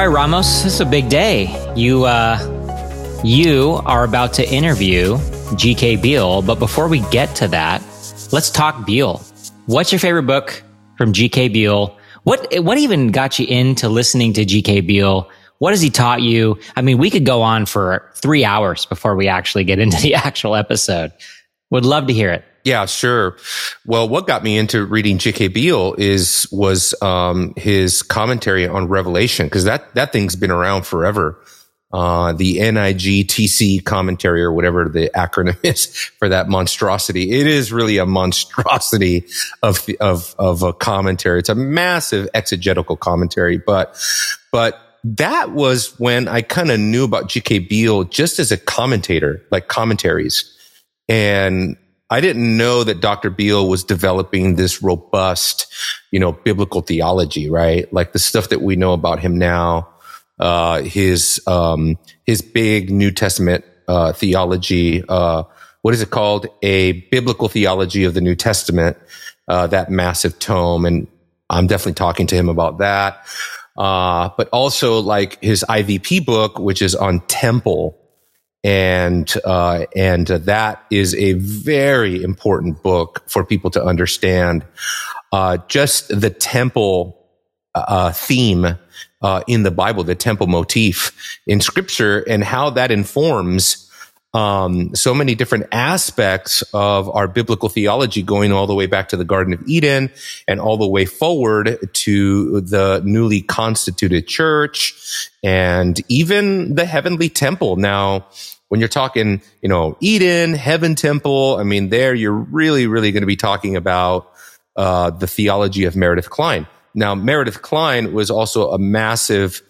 All right, Ramos, this is a big day. You uh, you are about to interview G.K. Beale, but before we get to that, let's talk Beale. What's your favorite book from G.K. Beale? What what even got you into listening to G.K. Beale? What has he taught you? I mean, we could go on for three hours before we actually get into the actual episode. Would love to hear it. Yeah, sure. Well, what got me into reading G.K. Beale is was um, his commentary on Revelation because that that thing's been around forever. Uh, the NIGTC commentary or whatever the acronym is for that monstrosity. It is really a monstrosity of of of a commentary. It's a massive exegetical commentary, but but that was when I kind of knew about G.K. Beale just as a commentator, like commentaries. And I didn't know that Dr. Beale was developing this robust, you know, biblical theology, right? Like the stuff that we know about him now, uh, his, um, his big New Testament, uh, theology, uh, what is it called? A biblical theology of the New Testament, uh, that massive tome. And I'm definitely talking to him about that. Uh, but also like his IVP book, which is on temple, and uh, and that is a very important book for people to understand. Uh, just the temple uh, theme uh, in the Bible, the temple motif in Scripture, and how that informs um, so many different aspects of our biblical theology, going all the way back to the Garden of Eden and all the way forward to the newly constituted church and even the heavenly temple. Now, when you're talking, you know, Eden, heaven temple, I mean, there you're really, really going to be talking about uh, the theology of Meredith Kline. Now, Meredith Kline was also a massive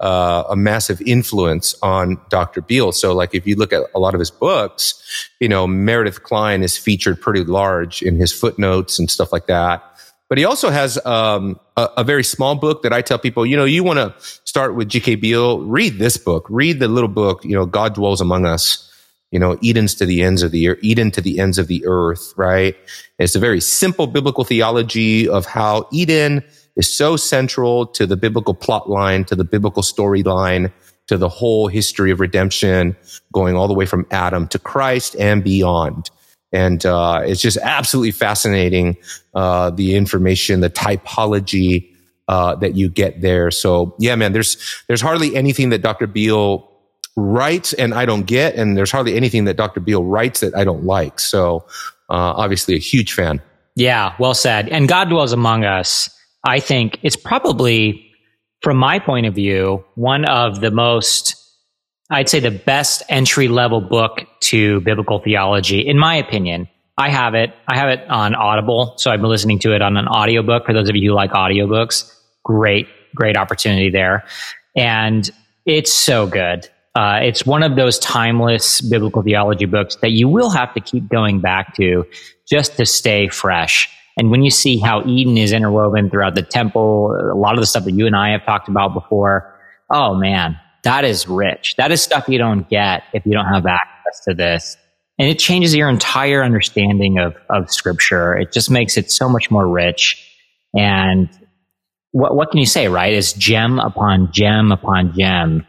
uh, a massive influence on Dr. Beale. So like if you look at a lot of his books, you know, Meredith Kline is featured pretty large in his footnotes and stuff like that. But he also has um, a, a, very small book that I tell people, you know, you want to start with G.K. Beale, read this book, read the little book, you know, God dwells among us, you know, Eden's to the ends of the earth, Eden to the ends of the earth, right? It's a very simple biblical theology of how Eden is so central to the biblical plot line, to the biblical storyline, to the whole history of redemption, going all the way from Adam to Christ and beyond. And uh, it's just absolutely fascinating uh, the information, the typology uh, that you get there. So yeah, man, there's there's hardly anything that Dr. Beale writes and I don't get, and there's hardly anything that Dr. Beale writes that I don't like. So uh, obviously, a huge fan. Yeah, well said. And God dwells among us I think it's probably, from my point of view, one of the most, I'd say the best entry level book to biblical theology, in my opinion. I have it. I have it on Audible. So I've been listening to it on an audiobook for those of you who like audiobooks. Great, great opportunity there. And it's so good. Uh, it's one of those timeless biblical theology books that you will have to keep going back to just to stay fresh. And when you see how Eden is interwoven throughout the temple, a lot of the stuff that you and I have talked about before, oh man, that is rich. That is stuff you don't get if you don't have access to this. And it changes your entire understanding of, of scripture. It just makes it so much more rich. And what, what can you say, right? It's gem upon gem upon gem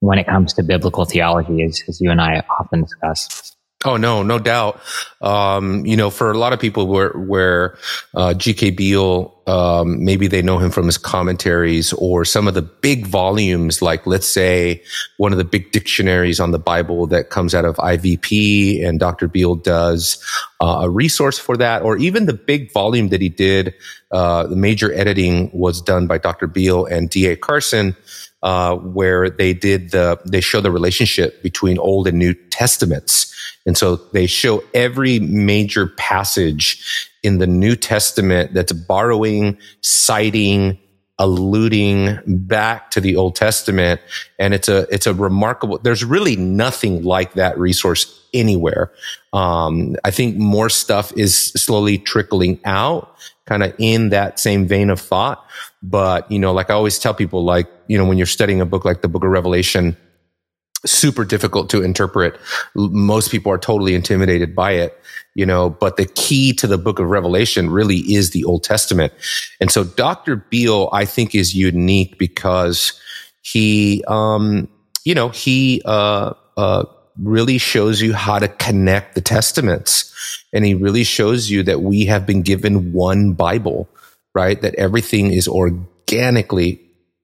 when it comes to biblical theology, as, as you and I often discuss. Oh no, no doubt. Um, you know, for a lot of people where where uh, G.K. Beale, um, maybe they know him from his commentaries or some of the big volumes, like let's say one of the big dictionaries on the Bible that comes out of IVP, and Dr. Beale does uh, a resource for that, or even the big volume that he did. Uh, the major editing was done by Dr. Beale and D.A. Carson. Uh, where they did the, they show the relationship between Old and New Testaments and so they show every major passage in the New Testament that's borrowing, citing, alluding back to the Old Testament. And it's a, it's a remarkable, there's really nothing like that resource anywhere. Um, I think more stuff is slowly trickling out kind of in that same vein of thought. But, you know, like I always tell people, like, you know, when you're studying a book like the book of Revelation, super difficult to interpret. Most people are totally intimidated by it, you know, but the key to the book of Revelation really is the Old Testament. And so Dr. Beale, I think is unique because he, um, you know, he, uh, uh, really shows you how to connect the testaments. And he really shows you that we have been given one Bible, right? That everything is organically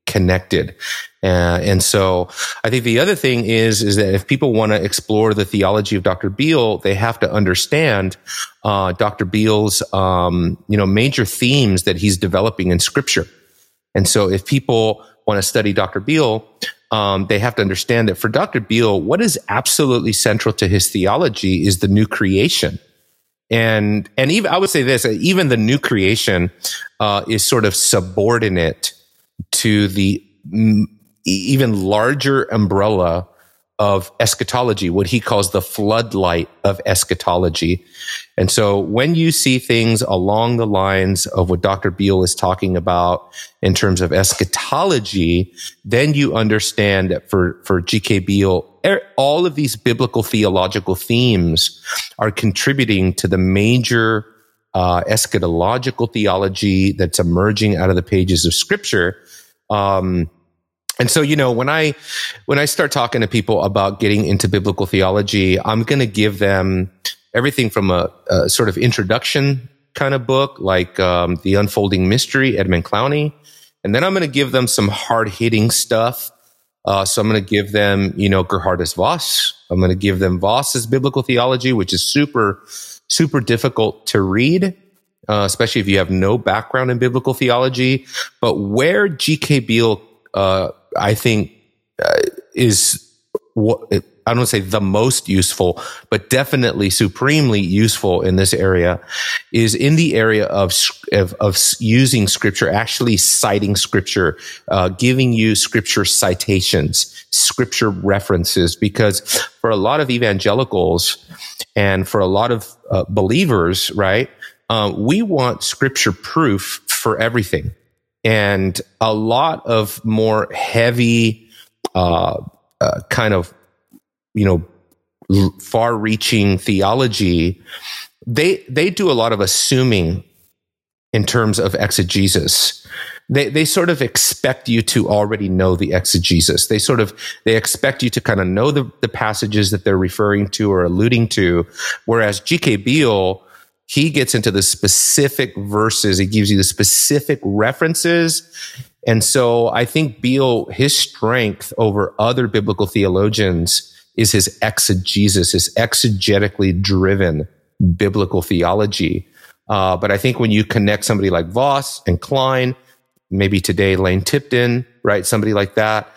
connected. Uh, and so I think the other thing is, is that if people want to explore the theology of Dr. Beale, they have to understand, uh, Dr. Beale's, um, you know, major themes that he's developing in scripture. And so if people want to study Dr. Beale, um, they have to understand that for Dr. Beale, what is absolutely central to his theology is the new creation. And, and even, I would say this, even the new creation, uh, is sort of subordinate to the even larger umbrella of eschatology, what he calls the floodlight of eschatology. And so when you see things along the lines of what Dr. Beale is talking about in terms of eschatology, then you understand that for, for G.K. Beale, all of these biblical theological themes are contributing to the major uh, eschatological theology that's emerging out of the pages of scripture. Um, and so, you know, when I, when I start talking to people about getting into biblical theology, I'm going to give them everything from a, a, sort of introduction kind of book, like, um, The Unfolding Mystery, Edmund Clowney. And then I'm going to give them some hard hitting stuff. Uh, so I'm going to give them, you know, Gerhardus Vos. I'm going to give them Vos's biblical theology, which is super, super difficult to read. Uh, especially if you have no background in biblical theology. But where G.K. Beale uh, I think uh, is what I don't say the most useful, but definitely supremely useful in this area is in the area of, of, of using scripture, actually citing scripture, uh, giving you scripture citations, scripture references, because for a lot of evangelicals and for a lot of uh, believers, right, uh, we want scripture proof for everything and a lot of more heavy, uh, uh, kind of, you know, far reaching theology, they, they do a lot of assuming in terms of exegesis. They, they sort of expect you to already know the exegesis. They sort of, they expect you to kind of know the, the passages that they're referring to or alluding to. Whereas G.K. Beale, he gets into the specific verses. He gives you the specific references. And so I think Beale, his strength over other biblical theologians is his exegesis, his exegetically driven biblical theology. Uh, but I think when you connect somebody like Vos and Kline, maybe today Lane Tipton, right? Somebody like that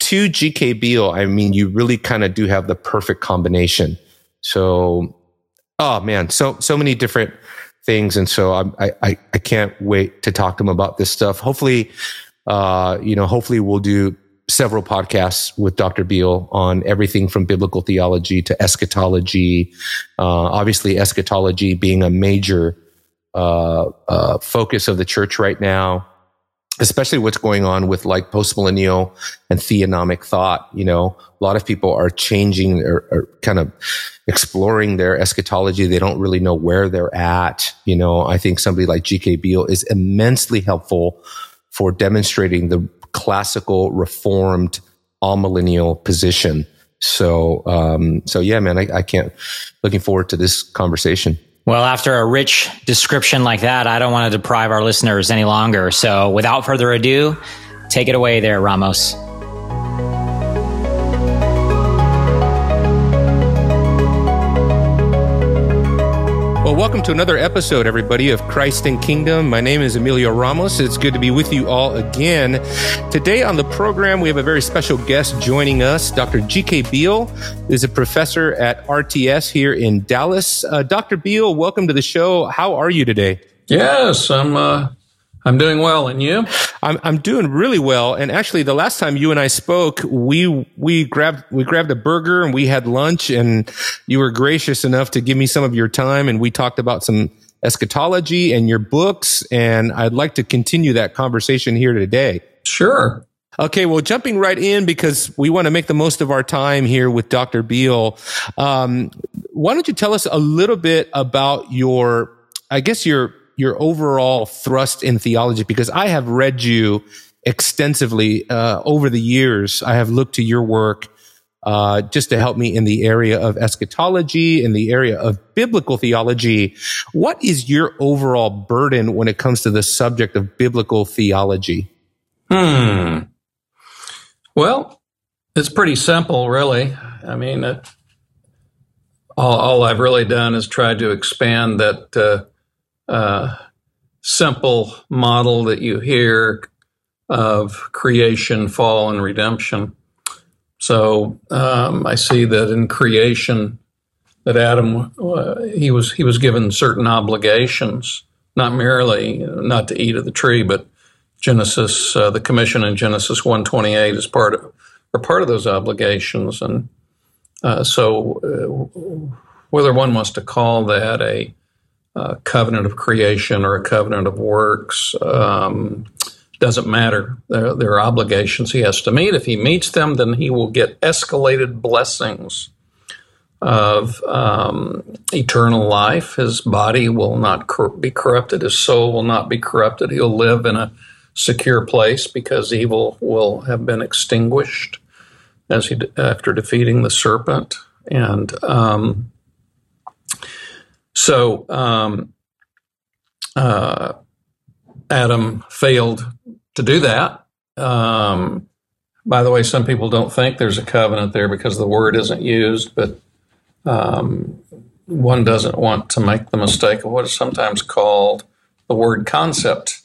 to GK Beale, I mean, you really kind of do have the perfect combination. So oh man, so so many different things, and so I I I can't wait to talk to him about this stuff. Hopefully, uh, you know, hopefully we'll do several podcasts with Dr. Beale on everything from biblical theology to eschatology. Uh, obviously, eschatology being a major uh, uh, focus of the church right now especially what's going on with like postmillennial and theonomic thought. You know, a lot of people are changing or, or, kind of exploring their eschatology. They don't really know where they're at. You know, I think somebody like G.K. Beale is immensely helpful for demonstrating the classical reformed amillennial position. So, um, so yeah, man, I, I can't looking forward to this conversation. Well, after a rich description like that, I don't want to deprive our listeners any longer. So without further ado, take it away there, Ramos. Welcome to another episode, everybody, of Christ and Kingdom. My name is Emilio Ramos. It's good to be with you all again. Today on the program, we have a very special guest joining us. Dr. G.K. Beale is a professor at RTS here in Dallas. Uh, Dr. Beale, welcome to the show. How are you today? Yes, I'm uh, I'm doing well, and you? I'm I'm doing really well. And actually, the last time you and I spoke, we we grabbed we grabbed a burger and we had lunch, and you were gracious enough to give me some of your time, and we talked about some eschatology and your books. And I'd like to continue that conversation here today. Sure. Okay, well, jumping right in because we want to make the most of our time here with Dr. Beale. Um, why don't you tell us a little bit about your, I guess your your overall thrust in theology because I have read you extensively uh, over the years. I have looked to your work uh, just to help me in the area of eschatology, in the area of biblical theology. What is your overall burden when it comes to the subject of biblical theology? Hmm. Well, it's pretty simple, really. I mean, uh, all, all, I've really done is tried to expand that uh, uh, simple model that you hear of creation, fall, and redemption. So um, I see that in creation, that Adam uh, he was he was given certain obligations, not merely not to eat of the tree, but Genesis uh, the commission in Genesis one twenty eight is part of are part of those obligations, and uh, so uh, whether one wants to call that a uh, covenant of creation or a covenant of works. Um, doesn't matter. There, there are obligations he has to meet. If he meets them, then he will get escalated blessings of um, eternal life. His body will not cor- be corrupted. His soul will not be corrupted. He'll live in a secure place because evil will have been extinguished as he after defeating the serpent. And um, so um, uh, Adam failed to do that. Um, by the way, some people don't think there's a covenant there because the word isn't used, but um, one doesn't want to make the mistake of what is sometimes called the word concept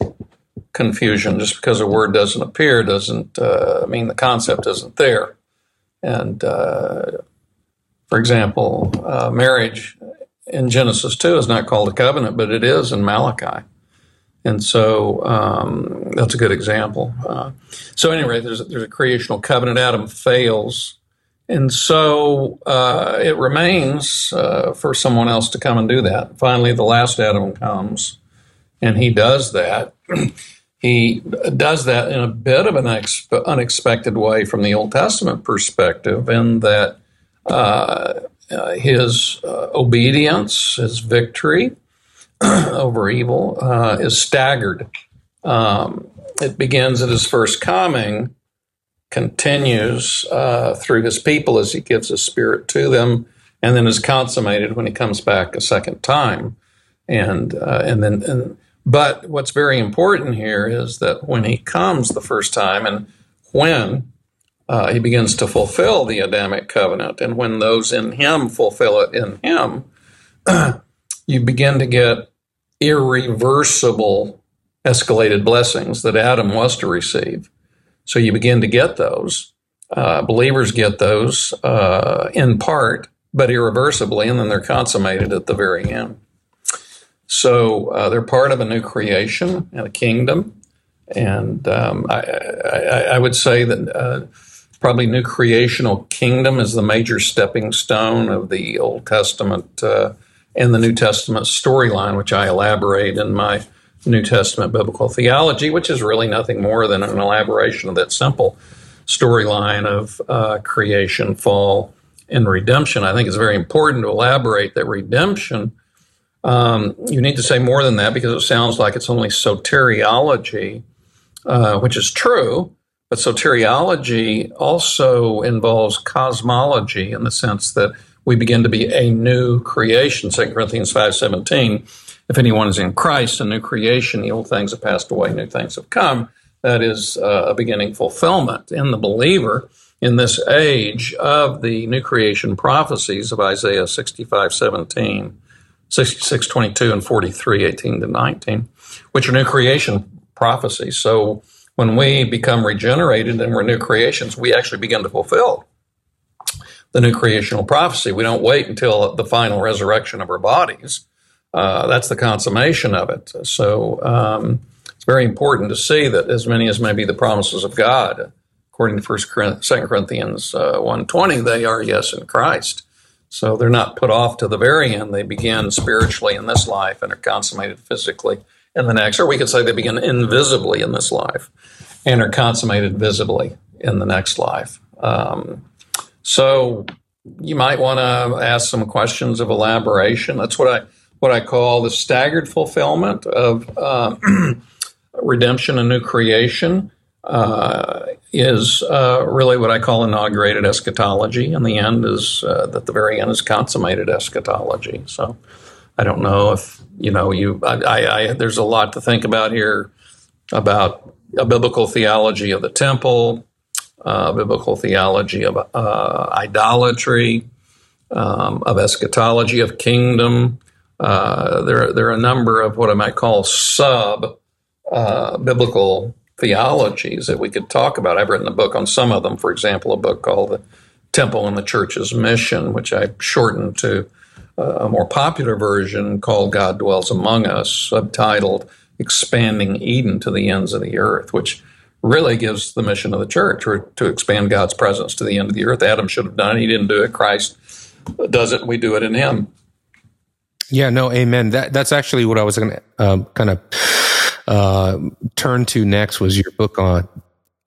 confusion. Just because a word doesn't appear doesn't uh, mean the concept isn't there. And uh, for example, uh, marriage in Genesis 2 is not called a covenant, but it is in Malachi. And so um, that's a good example. Uh, so anyway, there's a, there's a creational covenant. Adam fails, and so uh, it remains uh, for someone else to come and do that. Finally, the last Adam comes, and he does that. he does that in a bit of an ex- unexpected way from the Old Testament perspective, in that uh, his uh, obedience, his victory over evil uh, is staggered. Um, it begins at his first coming, continues uh, through his people as he gives his spirit to them, and then is consummated when he comes back a second time. And uh, and then, and, but what's very important here is that when he comes the first time, and when uh, he begins to fulfill the Adamic covenant, and when those in him fulfill it in him, you begin to get irreversible escalated blessings that Adam was to receive. So you begin to get those. Uh, believers get those uh, in part, but irreversibly, and then they're consummated at the very end. So uh, they're part of a new creation and a kingdom. And um, I, I, I, would say that uh, probably new creational kingdom is the major stepping stone of the Old Testament uh, and the New Testament storyline, which I elaborate in my New Testament biblical theology, which is really nothing more than an elaboration of that simple storyline of uh, creation, fall, and redemption. I think it's very important to elaborate that redemption. Um, you need to say more than that because it sounds like it's only soteriology, uh, which is true. But soteriology also involves cosmology in the sense that we begin to be a new creation. 2 Corinthians 5.17, if anyone is in Christ, a new creation, the old things have passed away, new things have come. That is uh, a beginning fulfillment in the believer in this age of the new creation prophecies of Isaiah 65.17, 66.22, and 43.18 to 19, which are new creation prophecies. So when we become regenerated and we're new creations, we actually begin to fulfill the new creational prophecy. We don't wait until the final resurrection of our bodies. Uh, that's the consummation of it. So um, it's very important to see that as many as may be the promises of God, according to First Corinthians uh, one twenty, they are yes in Christ. So they're not put off to the very end. They begin spiritually in this life and are consummated physically in the next. Or we could say they begin invisibly in this life and are consummated visibly in the next life. Um, so you might want to ask some questions of elaboration. That's what I what I call the staggered fulfillment of uh, redemption and new creation. uh, is uh, really what I call inaugurated eschatology, and the end is uh, that the very end is consummated eschatology. So I don't know if you know you. I, I, I, there's a lot to think about here about a biblical theology of the temple, uh, biblical theology of uh, idolatry, um, of eschatology, of kingdom. Uh, there, there are a number of what I might call sub biblical theologies that we could talk about. I've written a book on some of them. For example, a book called The Temple and the Church's Mission, which I shortened to a more popular version called God Dwells Among Us, subtitled Expanding Eden to the Ends of the Earth, which really gives the mission of the church or to expand God's presence to the end of the earth. Adam should have done it. He didn't do it. Christ does it. We do it in Him. Yeah, no, amen. That that's actually what I was going to um, kind of uh, turn to next was your book on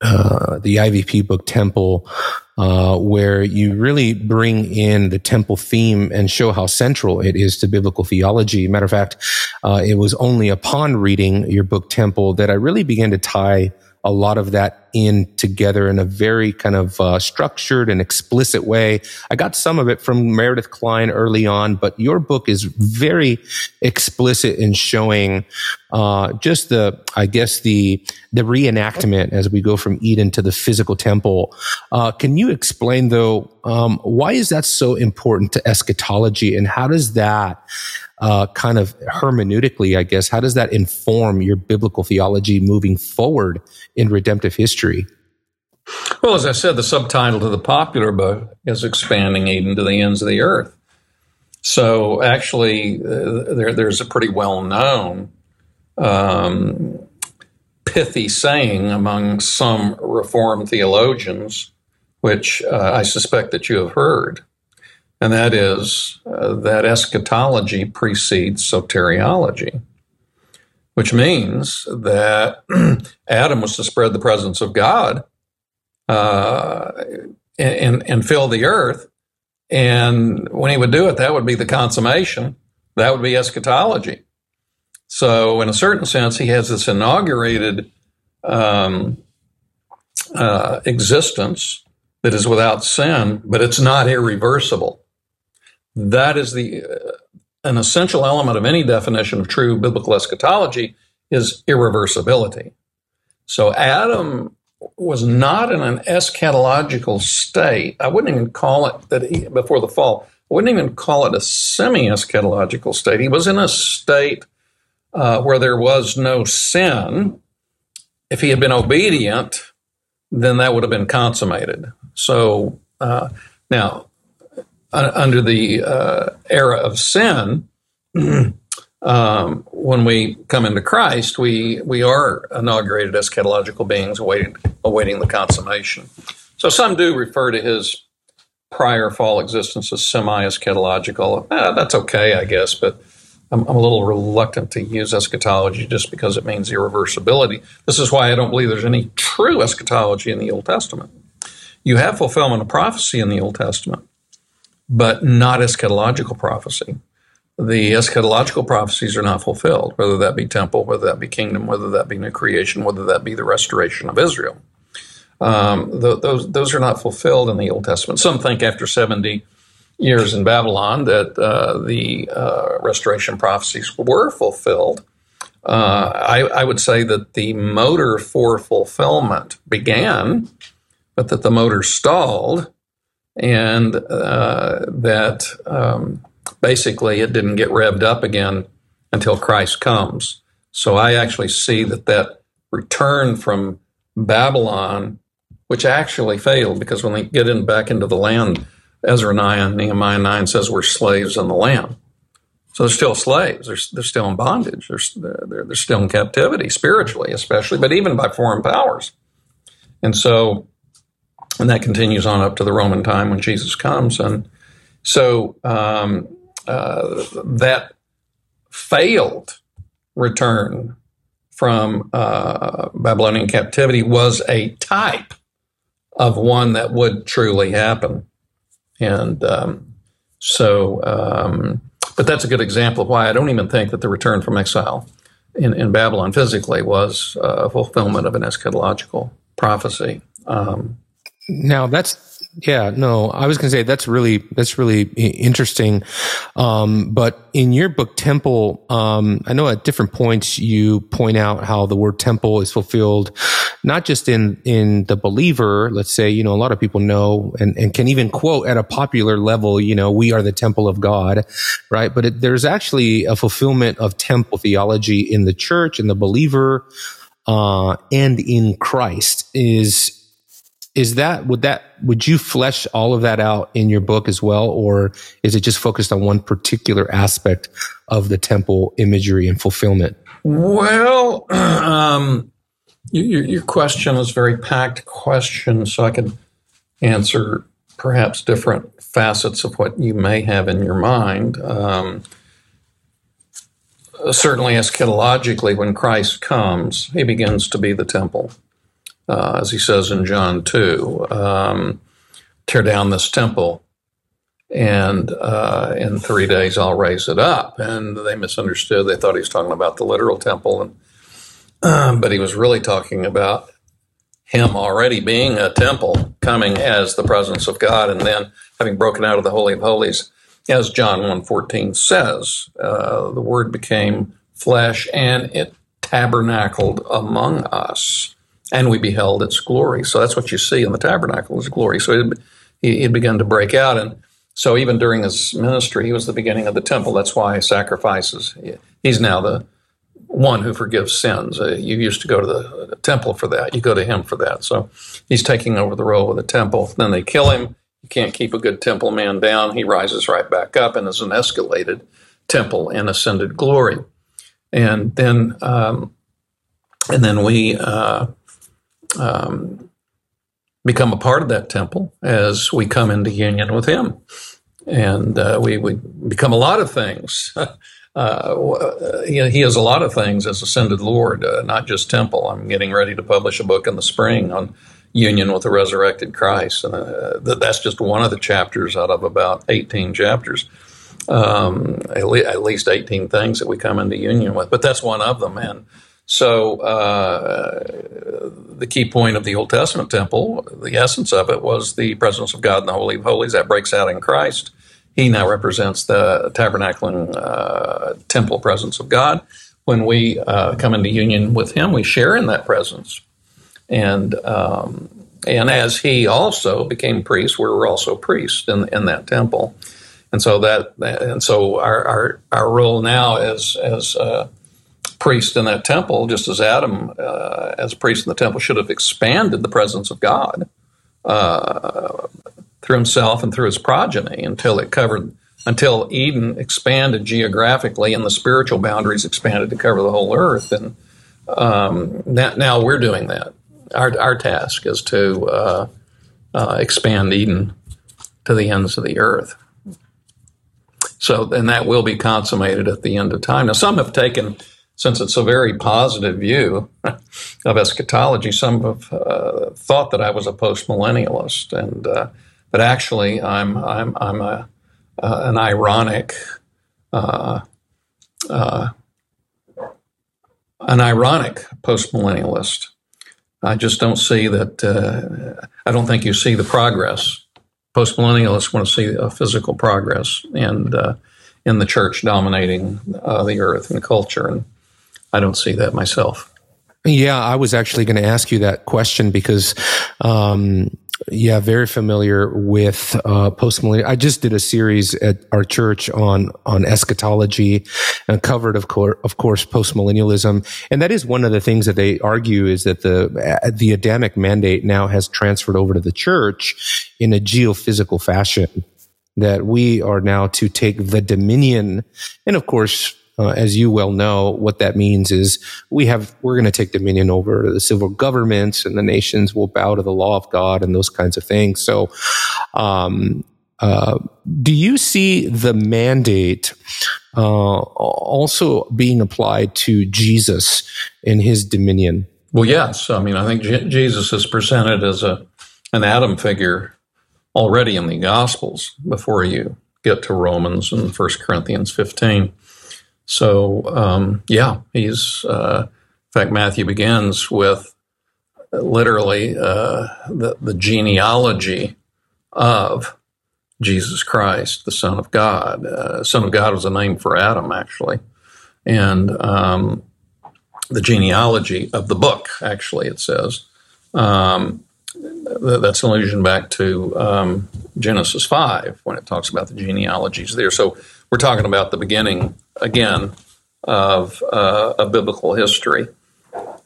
uh, the IVP book Temple, uh, where you really bring in the temple theme and show how central it is to biblical theology. Matter of fact, uh, it was only upon reading your book Temple that I really began to tie a lot of that in together in a very kind of uh, structured and explicit way. I got some of it from Meredith Kline early on, but your book is very explicit in showing uh, just the, I guess the the reenactment as we go from Eden to the physical temple. Uh, can you explain though um, why is that so important to eschatology, and how does that uh, kind of hermeneutically, I guess, how does that inform your biblical theology moving forward in redemptive history? Well, as I said, the subtitle to the popular book is Expanding Eden to the Ends of the Earth. So actually, uh, there, there's a pretty well known um, pithy saying among some Reformed theologians, which uh, I suspect that you have heard and that is uh, that eschatology precedes soteriology, which means that Adam was to spread the presence of God uh, and, and fill the earth. And when he would do it, that would be the consummation. That would be eschatology. So, in a certain sense, he has this inaugurated um, uh, existence that is without sin, but it's not irreversible. That is the uh, an essential element of any definition of true biblical eschatology is irreversibility. So Adam was not in an eschatological state. I wouldn't even call it that he, before the fall. I wouldn't even call it a semi-eschatological state. He was in a state uh, where there was no sin. If he had been obedient, then that would have been consummated. So uh, now uh, under the uh, era of sin, um, when we come into Christ, we we are inaugurated as eschatological beings, awaiting awaiting the consummation. So some do refer to his prior fall existence as semi-eschatological. Eh, that's okay, I guess, but I'm, I'm, a little reluctant to use eschatology just because it means irreversibility. This is why I don't believe there's any true eschatology in the Old Testament. You have fulfillment of prophecy in the Old Testament but not eschatological prophecy. The eschatological prophecies are not fulfilled, whether that be temple, whether that be kingdom, whether that be new creation, whether that be the restoration of Israel. Um, th- those those are not fulfilled in the Old Testament. Some think after seventy years in Babylon that uh, the uh, restoration prophecies were fulfilled. Uh, I, I, would say that the motor for fulfillment began, but that the motor stalled and uh, that um, basically it didn't get revved up again until Christ comes. So I actually see that that return from Babylon, which actually failed because when they get in back into the land, Ezra 9, Nehemiah 9 says we're slaves in the land. So they're still slaves. They're, they're still in bondage. They're, they're, they're still in captivity, spiritually, especially, but even by foreign powers. And so and that continues on up to the Roman time when Jesus comes. And so um, uh, that failed return from uh, Babylonian captivity was a type of one that would truly happen. And um, so, um, but that's a good example of why I don't even think that the return from exile in, in Babylon physically was uh, a fulfillment of an eschatological prophecy. Um, now that's yeah, no, I was going to say that's really that's really interesting. Um, but in your book, Temple, um, I know at different points you point out how the word temple is fulfilled, not just in in the believer. Let's say you know a lot of people know and, and can even quote at a popular level. You know, we are the temple of God, right? But it, there's actually a fulfillment of temple theology in the church, in the believer, uh, and in Christ. Is is that would that would you flesh all of that out in your book as well? Or is it just focused on one particular aspect of the temple imagery and fulfillment? Well um, your, your question is a very packed question so i can answer perhaps different facets of what you may have in your mind. Um, certainly eschatologically when christ comes he begins to be the temple uh, as he says in John 2, um, tear down this temple, and uh, in three days I'll raise it up. And they misunderstood. They thought he was talking about the literal temple, and um, but he was really talking about him already being a temple, coming as the presence of God, and then having broken out of the Holy of Holies. As John 1.14 says, uh, the Word became flesh and it tabernacled among us and we beheld its glory. So that's what you see in the tabernacle is glory. So it, he had begun to break out, and so even during his ministry, he was the beginning of the temple. That's why sacrifices. He's now the one who forgives sins. Uh, you used to go to the temple for that. You go to him for that. So he's taking over the role of the temple. Then they kill him. You can't keep a good temple man down. He rises right back up and is an escalated temple in ascended glory. And then, um, and then we uh, um, become a part of that temple as we come into union with Him. And uh, we, we become a lot of things. Uh, he, he has a lot of things as ascended Lord, uh, not just temple. I'm getting ready to publish a book in the spring on union with the resurrected Christ. And uh, that's just one of the chapters out of about 18 chapters. Um, at, le- at, least 18 things that we come into union with, but that's one of them. And so uh, the key point of the Old Testament temple, the essence of it was the presence of God in the Holy of Holies that breaks out in Christ. He now represents the tabernacling uh, temple presence of God. When we uh, come into union with Him, we share in that presence. And um, and as He also became priest, we were also priests in in that temple. And so that and so our our, our role now as as uh, priest in that temple, just as Adam, uh, as a priest in the temple, should have expanded the presence of God uh, through himself and through his progeny until it covered, until Eden expanded geographically and the spiritual boundaries expanded to cover the whole earth. And um, that, now we're doing that. Our, our task is to uh, uh expand Eden to the ends of the earth. So, and that will be consummated at the end of time. Now, some have taken since it's a very positive view of eschatology, some have uh, thought that I was a postmillennialist, and uh, but actually, I'm I'm I'm a uh, an ironic. Uh, uh, an ironic postmillennialist. I just don't see that. Uh, I don't think you see the progress. Postmillennialists want to see a physical progress, and in the church dominating the earth and culture, and I don't see that myself. Yeah, I was actually going to ask you that question because, um, yeah, very familiar with uh, postmillennial. I just did a series at our church on on eschatology and covered, of course, of course, postmillennialism. And that is one of the things that they argue is that the the Adamic mandate now has transferred over to the church in a geophysical fashion. That we are now to take the dominion, and of course, uh, as you well know, what that means is we have we're going to take dominion over the civil governments, and the nations will bow to the law of God and those kinds of things. So, um, uh, do you see the mandate uh, also being applied to Jesus in his dominion? Well, yes. I mean, I think J- Jesus is presented as a an Adam figure already in the Gospels before you get to Romans and First Corinthians 15. So, um, yeah, he's, uh, in fact, Matthew begins with literally uh, the, the genealogy of Jesus Christ, the Son of God. Uh, Son of God was a name for Adam, actually. And um, the genealogy of the book, actually, it says. Um, that's an allusion back to um, Genesis 5 when it talks about the genealogies there. So we're talking about the beginning, again, of uh, a biblical history.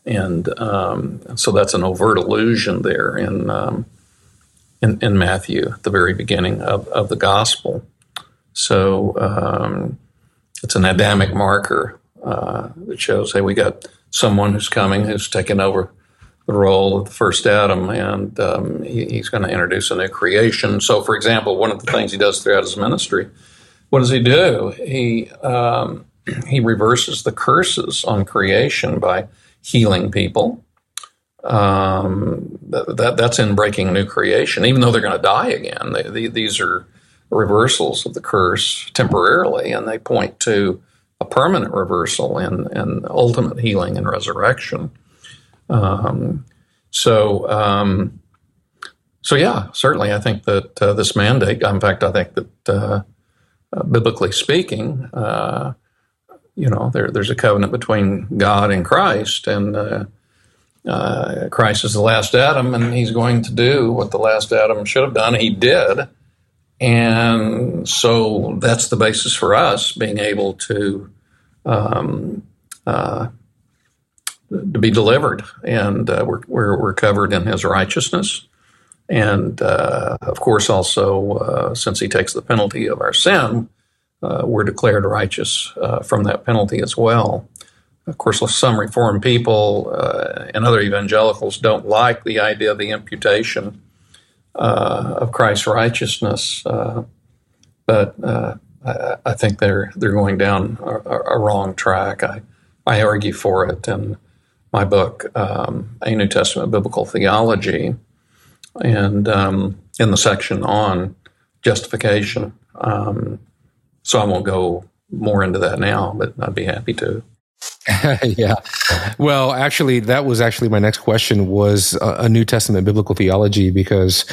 And um, so that's an overt allusion there in, um, in, in, Matthew, at the very beginning of, of the gospel. So um, it's an Adamic marker uh, that shows, hey, we got someone who's coming who's taken over the role of the first Adam, and um, he, he's going to introduce a new creation. So, for example, one of the things he does throughout his ministry, what does he do? He um, he reverses the curses on creation by healing people. Um, that, that, that's in breaking new creation, even though they're going to die again. They, they, these are reversals of the curse temporarily, and they point to a permanent reversal and, and ultimate healing and resurrection. Um, so, um, so yeah, certainly, I think that uh, this mandate. In fact, I think that uh, uh, biblically speaking, uh, you know, there, there's a covenant between God and Christ, and uh, uh, Christ is the last Adam, and he's going to do what the last Adam should have done. He did. And so that's the basis for us being able to um, uh, to be delivered, and we're, we're, we're covered in His righteousness, and uh, of course also uh, since He takes the penalty of our sin, uh, we're declared righteous uh, from that penalty as well. Of course, some Reformed people and other evangelicals don't like the idea of the imputation of Christ's righteousness, but I, I, think they're they're going down a, a, wrong track. I I argue for it in my book, um, A New Testament Biblical Theology, and um, in the section on justification. Um, so I won't go more into that now, but I'd be happy to. yeah. Well, actually, that was actually my next question was a, New Testament biblical theology because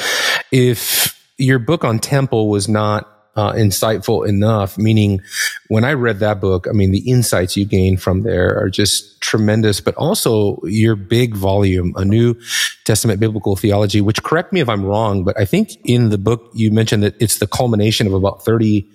if your book on temple was not uh, insightful enough. Meaning, when I read that book, I mean, the insights you gain from there are just tremendous, but also your big volume, a New Testament biblical theology, which correct me if I'm wrong, but I think in the book you mentioned that it's the culmination of about 30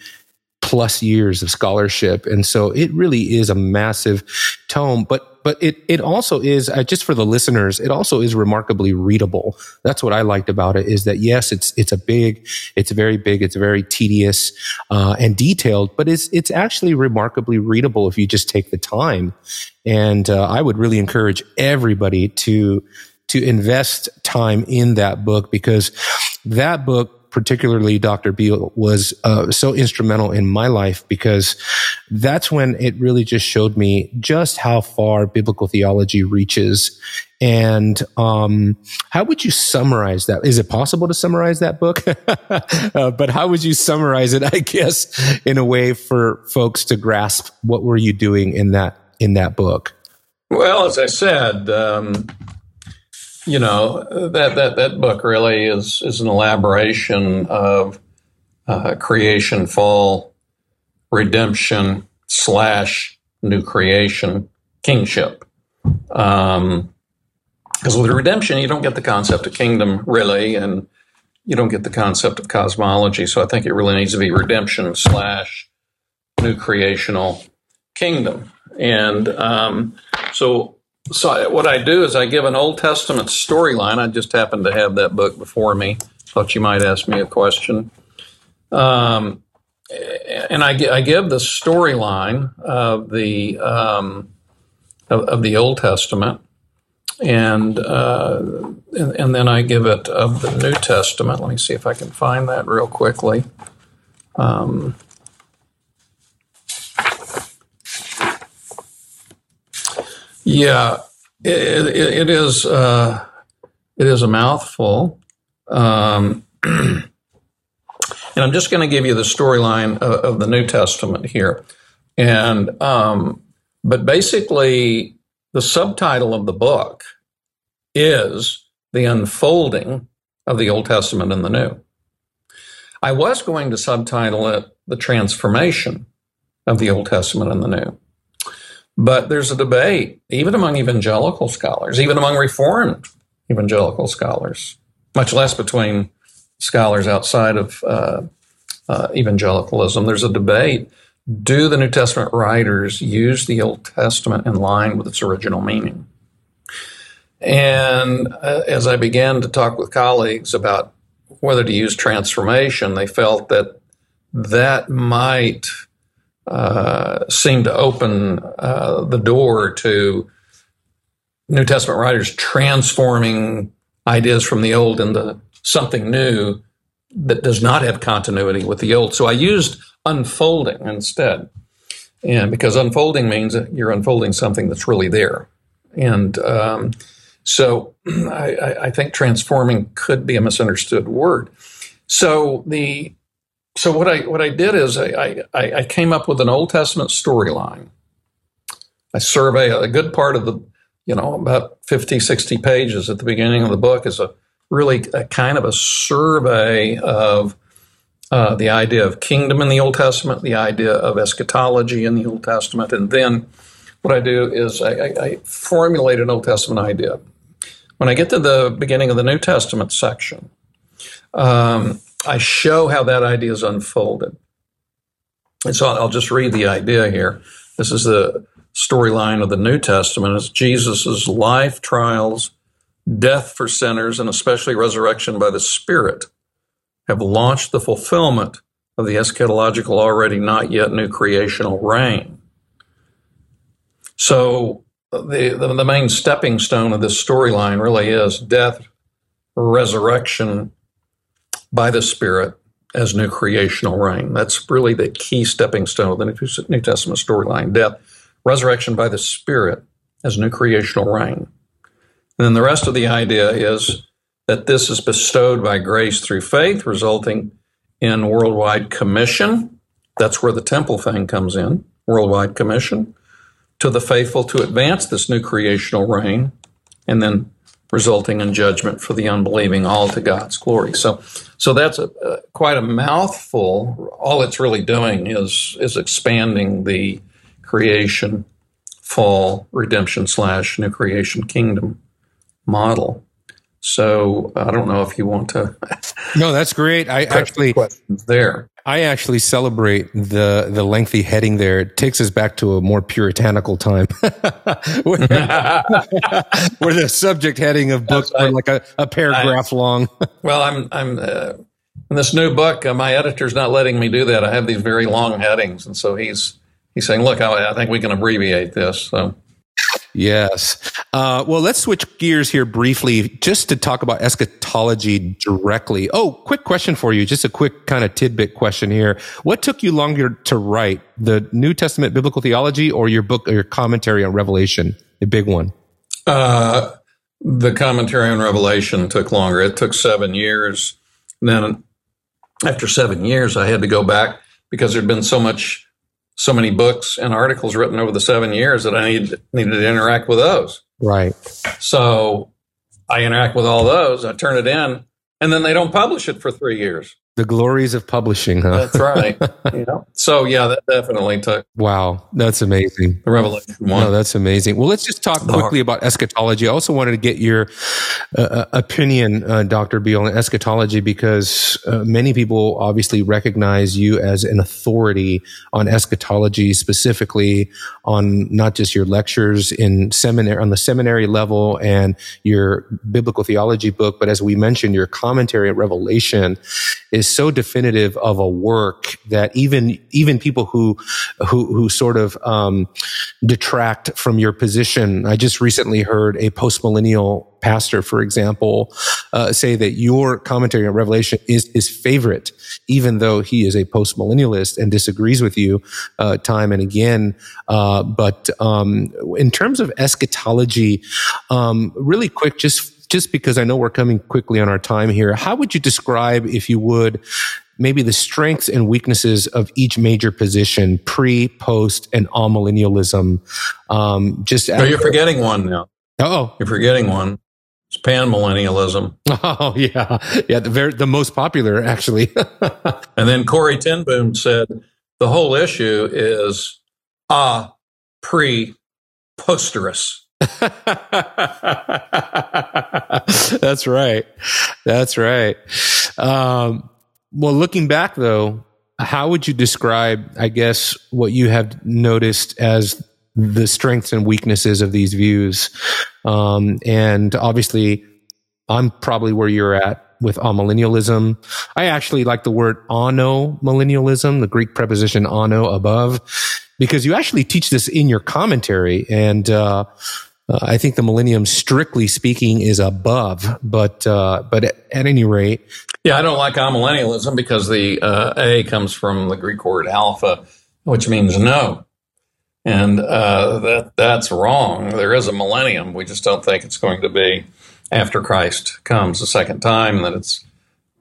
plus years of scholarship. And so it really is a massive tome, but but it it also is uh, just for the listeners. It also is remarkably readable. That's what I liked about it. Is that yes, it's it's a big, it's very big, it's very tedious uh, and detailed, but it's it's actually remarkably readable if you just take the time. And uh, I would really encourage everybody to to invest time in that book because that book particularly Dr. Beale was uh, so instrumental in my life because that's when it really just showed me just how far biblical theology reaches. And um, how would you summarize that? Is it possible to summarize that book? uh, but how would you summarize it? I guess in a way for folks to grasp what were you doing in that in that book. Well, as I said, um, you know that that that book really is is an elaboration of uh, creation, fall, redemption slash new creation, kingship. Um, because with redemption, you don't get the concept of kingdom really, and you don't get the concept of cosmology. So I think it really needs to be redemption slash new creational kingdom. And um, so so what I do is I give an Old Testament storyline. I just happen to have that book before me. Thought you might ask me a question. Um, and I, I, give the storyline of the um, of, of, the Old Testament, and, uh, and, and then I give it of the New Testament. Let me see if I can find that real quickly. Um, Yeah, it, it, it is. Uh, it is a mouthful. Um, and I'm just going to give you the storyline of, of, the New Testament here. And um, but basically, the subtitle of the book is the unfolding of the Old Testament and the New. I was going to subtitle it The Transformation of the Old Testament and the New. But there's a debate, even among evangelical scholars, even among Reformed evangelical scholars, much less between scholars outside of uh, uh, evangelicalism. There's a debate. Do the New Testament writers use the Old Testament in line with its original meaning? And uh, as I began to talk with colleagues about whether to use transformation, they felt that that might uh, seem to open uh, the door to New Testament writers transforming ideas from the old into something new that does not have continuity with the old. So I used unfolding instead. And because unfolding means you're unfolding something that's really there. And um, so I, I, think transforming could be a misunderstood word. So the so what I what I did is I, I, I came up with an Old Testament storyline. I survey a good part of the you know about 50 60 pages at the beginning of the book is a really a kind of a survey of uh, the idea of kingdom in the Old Testament, the idea of eschatology in the Old Testament, and then what I do is I, I, I formulate an Old Testament idea. When I get to the beginning of the New Testament section, um, I show how that idea is unfolded. And so I'll just read the idea here. This is the storyline of the New Testament. It's Jesus' life, trials, death for sinners, and especially resurrection by the Spirit have launched the fulfillment of the eschatological, already not yet new creational reign. So, the, the, the main stepping stone of this storyline really is death, resurrection by the Spirit as new creational reign. That's really the key stepping stone of the New Testament storyline death, resurrection by the Spirit as new creational reign. And then the rest of the idea is that this is bestowed by grace through faith, resulting in worldwide commission. That's where the temple thing comes in worldwide commission to the faithful to advance this new creational reign, and then resulting in judgment for the unbelieving, all to God's glory. So, so that's a, quite a mouthful. All it's really doing is is expanding the creation, fall, redemption slash new creation kingdom model. So I don't know if you want to. no, that's great. I actually questions there. I actually celebrate the the lengthy heading there. It takes us back to a more puritanical time, where, where, the subject heading of books are like a, a paragraph I, long. well, I'm I'm uh, in this new book. Uh, my editor's not letting me do that. I have these very long headings, and so he's he's saying, "Look, I, I think we can abbreviate this." So Yes. Uh, well, let's switch gears here briefly just to talk about eschatology directly. Oh, quick question for you. Just a quick kind of tidbit question here. What took you longer to write, the New Testament biblical theology or your book or your commentary on Revelation? A big one. Uh, the commentary on Revelation took longer. It took seven years. And then after seven years, I had to go back because there'd been so much so many books and articles written over the seven years that I need, needed to interact with those. Right. So I interact with all those, I turn it in, and then they don't publish it for three years. The glories of publishing, huh? That's right. you know? So yeah, that definitely took. Wow, that's amazing. The Revelation one. No, that's amazing. Well, let's just talk quickly about eschatology. I also wanted to get your uh, uh opinion, uh, Dr. Beale, on eschatology because uh, many people obviously recognize you as an authority on eschatology, specifically on not just your lectures in seminary on the seminary level and your biblical theology book, but as we mentioned, your commentary at Revelation is so definitive of a work that even even people who who who sort of um, detract from your position. I just recently heard a postmillennial pastor, for example, uh, say that your commentary on Revelation is his favorite, even though he is a postmillennialist and disagrees with you uh, time and again. Uh, but um, in terms of eschatology, um, really quick, just just because I know we're coming quickly on our time here, how would you describe, if you would, maybe the strengths and weaknesses of each major position, pre, post, and amillennialism? Um, just no, you're forgetting one now. Oh, you're forgetting one. It's panmillennialism. Oh yeah, yeah. The very the most popular actually. and then Corrie ten Boom said the whole issue is ah pre posterous. That's right. That's right. Um, well, looking back though, how would you describe, I guess, what you have noticed as the strengths and weaknesses of these views? Um, and obviously, I'm probably where you're at with amillennialism. I actually like the word ano millennialism, the Greek preposition ano above, because you actually teach this in your commentary. And, uh, uh, I think the millennium, strictly speaking, is above, but uh, but at, at, any rate, yeah, I don't like amillennialism because the uh, A comes from the Greek word alpha, which means no, and uh, that that's wrong. There is a millennium. We just don't think it's going to be after Christ comes the second time, that it's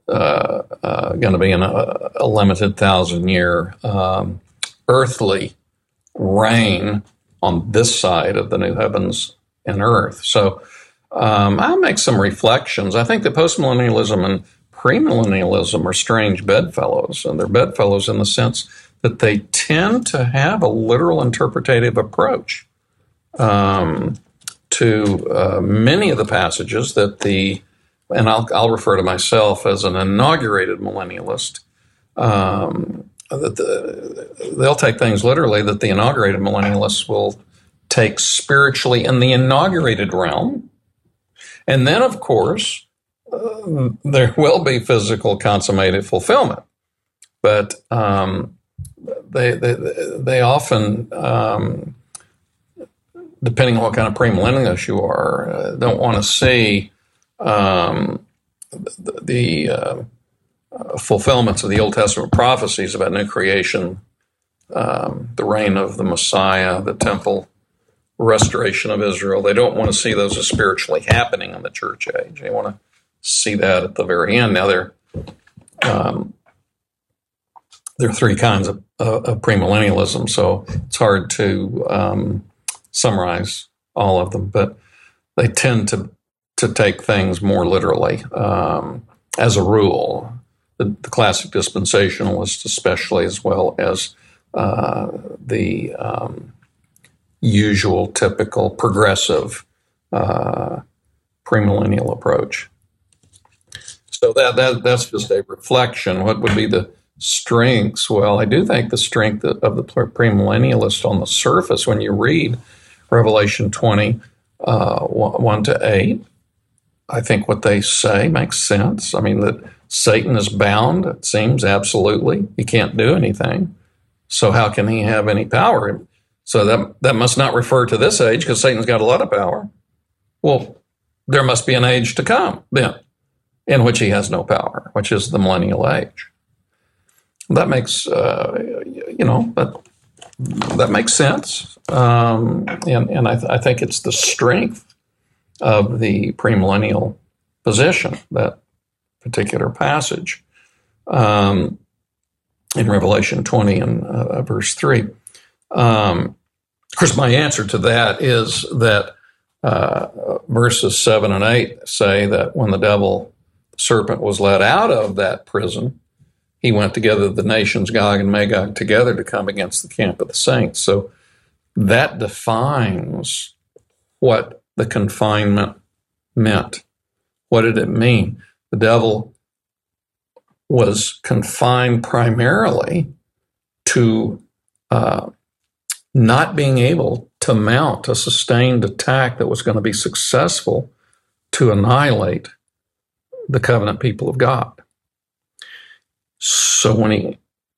uh, uh, going to be in a, a limited thousand year um, earthly reign on this side of the new heavens and earth. So um, I'll make some reflections. I think that postmillennialism and premillennialism are strange bedfellows, and they're bedfellows in the sense that they tend to have a literal interpretative approach um, to uh, many of the passages that the, and I'll, I'll, refer to myself as an inaugurated millennialist. Um, that the, they'll take things literally that the inaugurated millennialists will take spiritually in the inaugurated realm. And then, of course, uh, there will be physical consummated fulfillment. But um, they, they, they often, um, depending on what kind of premillennialist you are, uh, don't want to see um, the, the uh, fulfillments of the Old Testament prophecies about new creation, um, the reign of the Messiah, the temple restoration of Israel. They don't want to see those as spiritually happening in the church age. They want to see that at the very end. Now there, um, there are three kinds of, uh, of premillennialism, so it's hard to um, summarize all of them, but they tend to to take things more literally. Um, as a rule, the, the, classic dispensationalists, especially, as well as uh, the um, usual, typical, progressive uh, premillennial approach. So that, that that's just a reflection. What would be the strengths? Well, I do think the strength of the premillennialist on the surface, when you read Revelation 20, uh, 1 to 8, I think what they say makes sense. I mean, that Satan is bound, it seems, absolutely. He can't do anything. So, how can he have any power? So that that must not refer to this age because Satan's got a lot of power. Well, there must be an age to come then in which he has no power, which is the millennial age. That makes uh, you know that that makes sense, um, and and I, th- I think it's the strength of the premillennial position that particular passage um, in Revelation 20 and uh, verse 3. Um, of course, my answer to that is that uh, verses 7 and 8 say that when the devil serpent was let out of that prison, he went together the nations Gog and Magog together to come against the camp of the saints. So that defines what the confinement meant. What did it mean? The devil was confined primarily to uh, not being able to mount a sustained attack that was going to be successful to annihilate the covenant people of God. So when he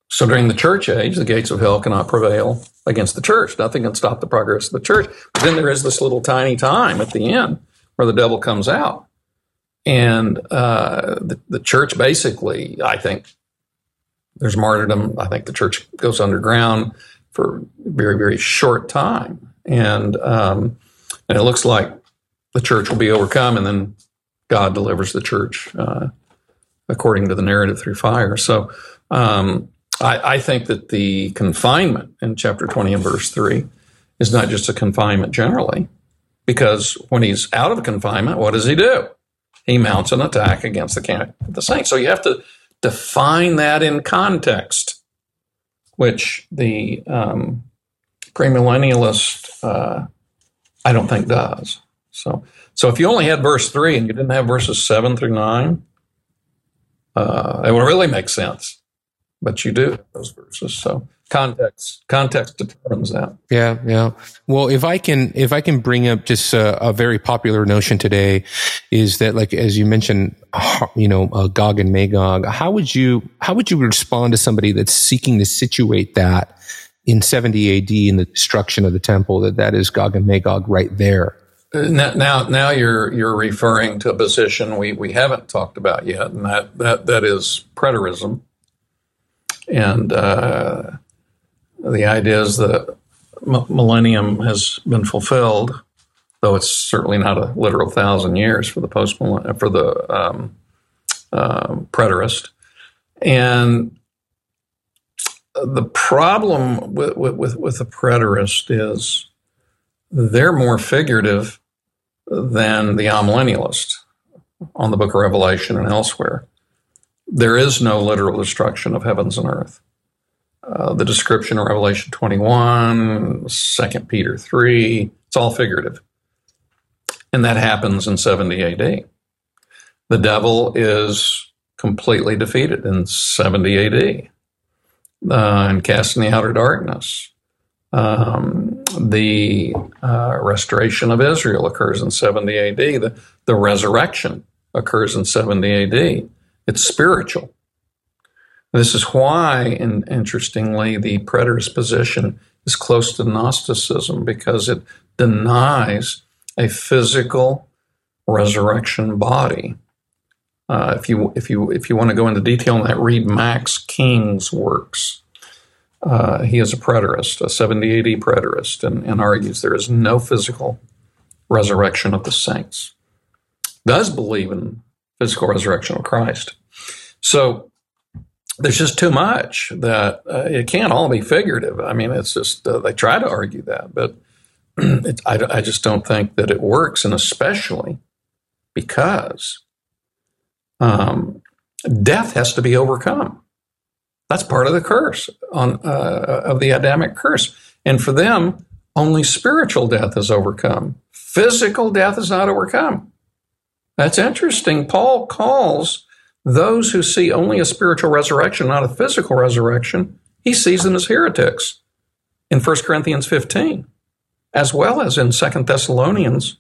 so during the church age, the gates of hell cannot prevail against the church. Nothing can stop the progress of the church. But then there is this little tiny time at the end where the devil comes out. And uh, the, the church basically, I think, there's martyrdom. I think the church goes underground for a very, very short time. And, um, and it looks like the church will be overcome and then God delivers the church uh, according to the narrative through fire. So um, I, I, think that the confinement in chapter 20 and verse 3 is not just a confinement generally, because when he's out of confinement, what does he do? He mounts an attack against the the saints. So you have to define that in context, which the um, premillennialist, uh, I don't think does. So, so if you only had verse three and you didn't have verses seven through nine, uh, it would really make sense. But you do those verses. So context context determines that yeah yeah well if i can if i can bring up just a, a very popular notion today is that like as you mentioned you know uh, gog and magog how would you how would you respond to somebody that's seeking to situate that in 70 ad in the destruction of the temple that that is gog and magog right there now, now, now you're you're referring to a position we, we haven't talked about yet, and that that that is preterism. And uh, the idea is that millennium has been fulfilled, though it's certainly not a literal thousand years for the post for the um, uh, preterist. And the problem with, with, with the preterist is they're more figurative than the amillennialist on the book of Revelation and elsewhere. There is no literal destruction of heavens and earth. Uh, the description of Revelation 21, 2 Peter 3, it's all figurative. And that happens in 70 AD. The devil is completely defeated in 70 AD uh, and cast in the outer darkness. Um, the uh, restoration of Israel occurs in 70 AD. The, the resurrection occurs in 70 AD. It's spiritual. This is why, in, interestingly, the preterist position is close to Gnosticism because it denies a physical resurrection body. Uh, if you if you if you want to go into detail on that, read Max King's works. Uh, he is a preterist, a 70 AD preterist, and, and argues there is no physical resurrection of the saints. Does believe in physical resurrection of Christ. So there's just too much that uh, it can't all be figurative. I mean, it's just uh, they try to argue that, but I, I, just don't think that it works, and especially because um, death has to be overcome. That's part of the curse on uh, of the Adamic curse, and for them, only spiritual death is overcome. Physical death is not overcome. That's interesting. Paul calls those who see only a spiritual resurrection, not a physical resurrection, he sees them as heretics in 1 Corinthians 15, as well as in 2 Thessalonians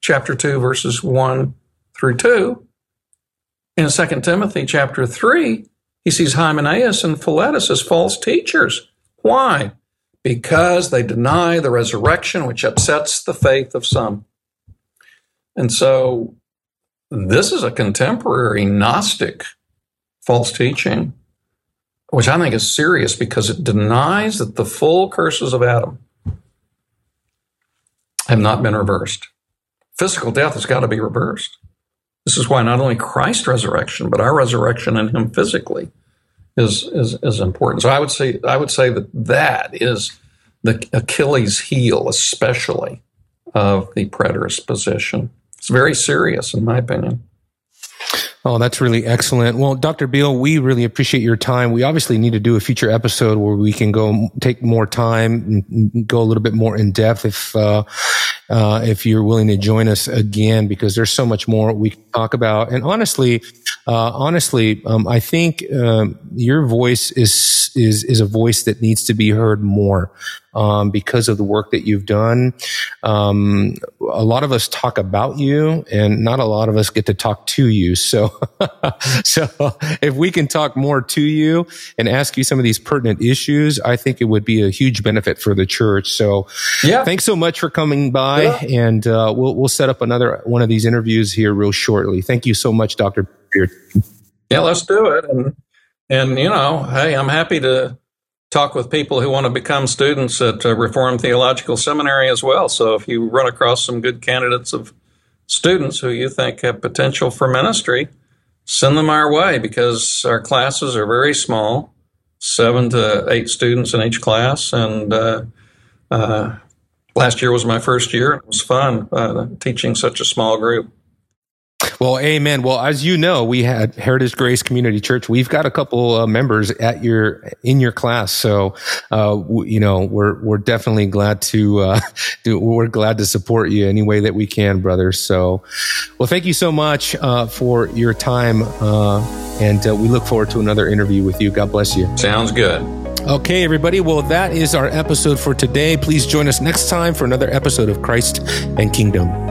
chapter 2, verses 1 through 2. In 2 Timothy chapter 3, he sees Hymenaeus and Philetus as false teachers. Why? Because they deny the resurrection, which upsets the faith of some. And so this is a contemporary Gnostic false teaching, which I think is serious because it denies that the full curses of Adam have not been reversed. Physical death has got to be reversed. This is why not only Christ's resurrection, but our resurrection in Him physically is, is, is important. So I would say I would say that that is the Achilles heel, especially of the preterist position. It's very serious, in my opinion. Oh, that's really excellent. Well, Dr. Beale, we really appreciate your time. We obviously need to do a future episode where we can go take more time and go a little bit more in depth if, uh, uh, if you're willing to join us again, because there's so much more we can talk about. And honestly, uh, honestly, um, I think um, your voice is is is a voice that needs to be heard more um, because of the work that you've done. Um, a lot of us talk about you, and not a lot of us get to talk to you. So, so if we can talk more to you and ask you some of these pertinent issues, I think it would be a huge benefit for the church. So, yeah, thanks so much for coming by, yeah. and uh, we'll we'll set up another one of these interviews here real shortly. Thank you so much, Doctor. Yeah, let's do it. And and you know, hey, I'm happy to talk with people who want to become students at uh, Reformed Theological Seminary as well. So if you run across some good candidates of students who you think have potential for ministry, send them our way because our classes are very small, seven to eight students in each class, and uh, uh, Last year was my first year. And it was fun uh, teaching such a small group. Well, amen. Well, as you know, we had Heritage Grace Community Church. We've got a couple uh, members at your in your class, so uh, w- you know we're we're definitely glad to uh, do, we're glad to support you any way that we can, brother. So, well, thank you so much uh, for your time, uh, and uh, we look forward to another interview with you. God bless you. Sounds good. Okay, everybody. Well, that is our episode for today. Please join us next time for another episode of Christ and Kingdom.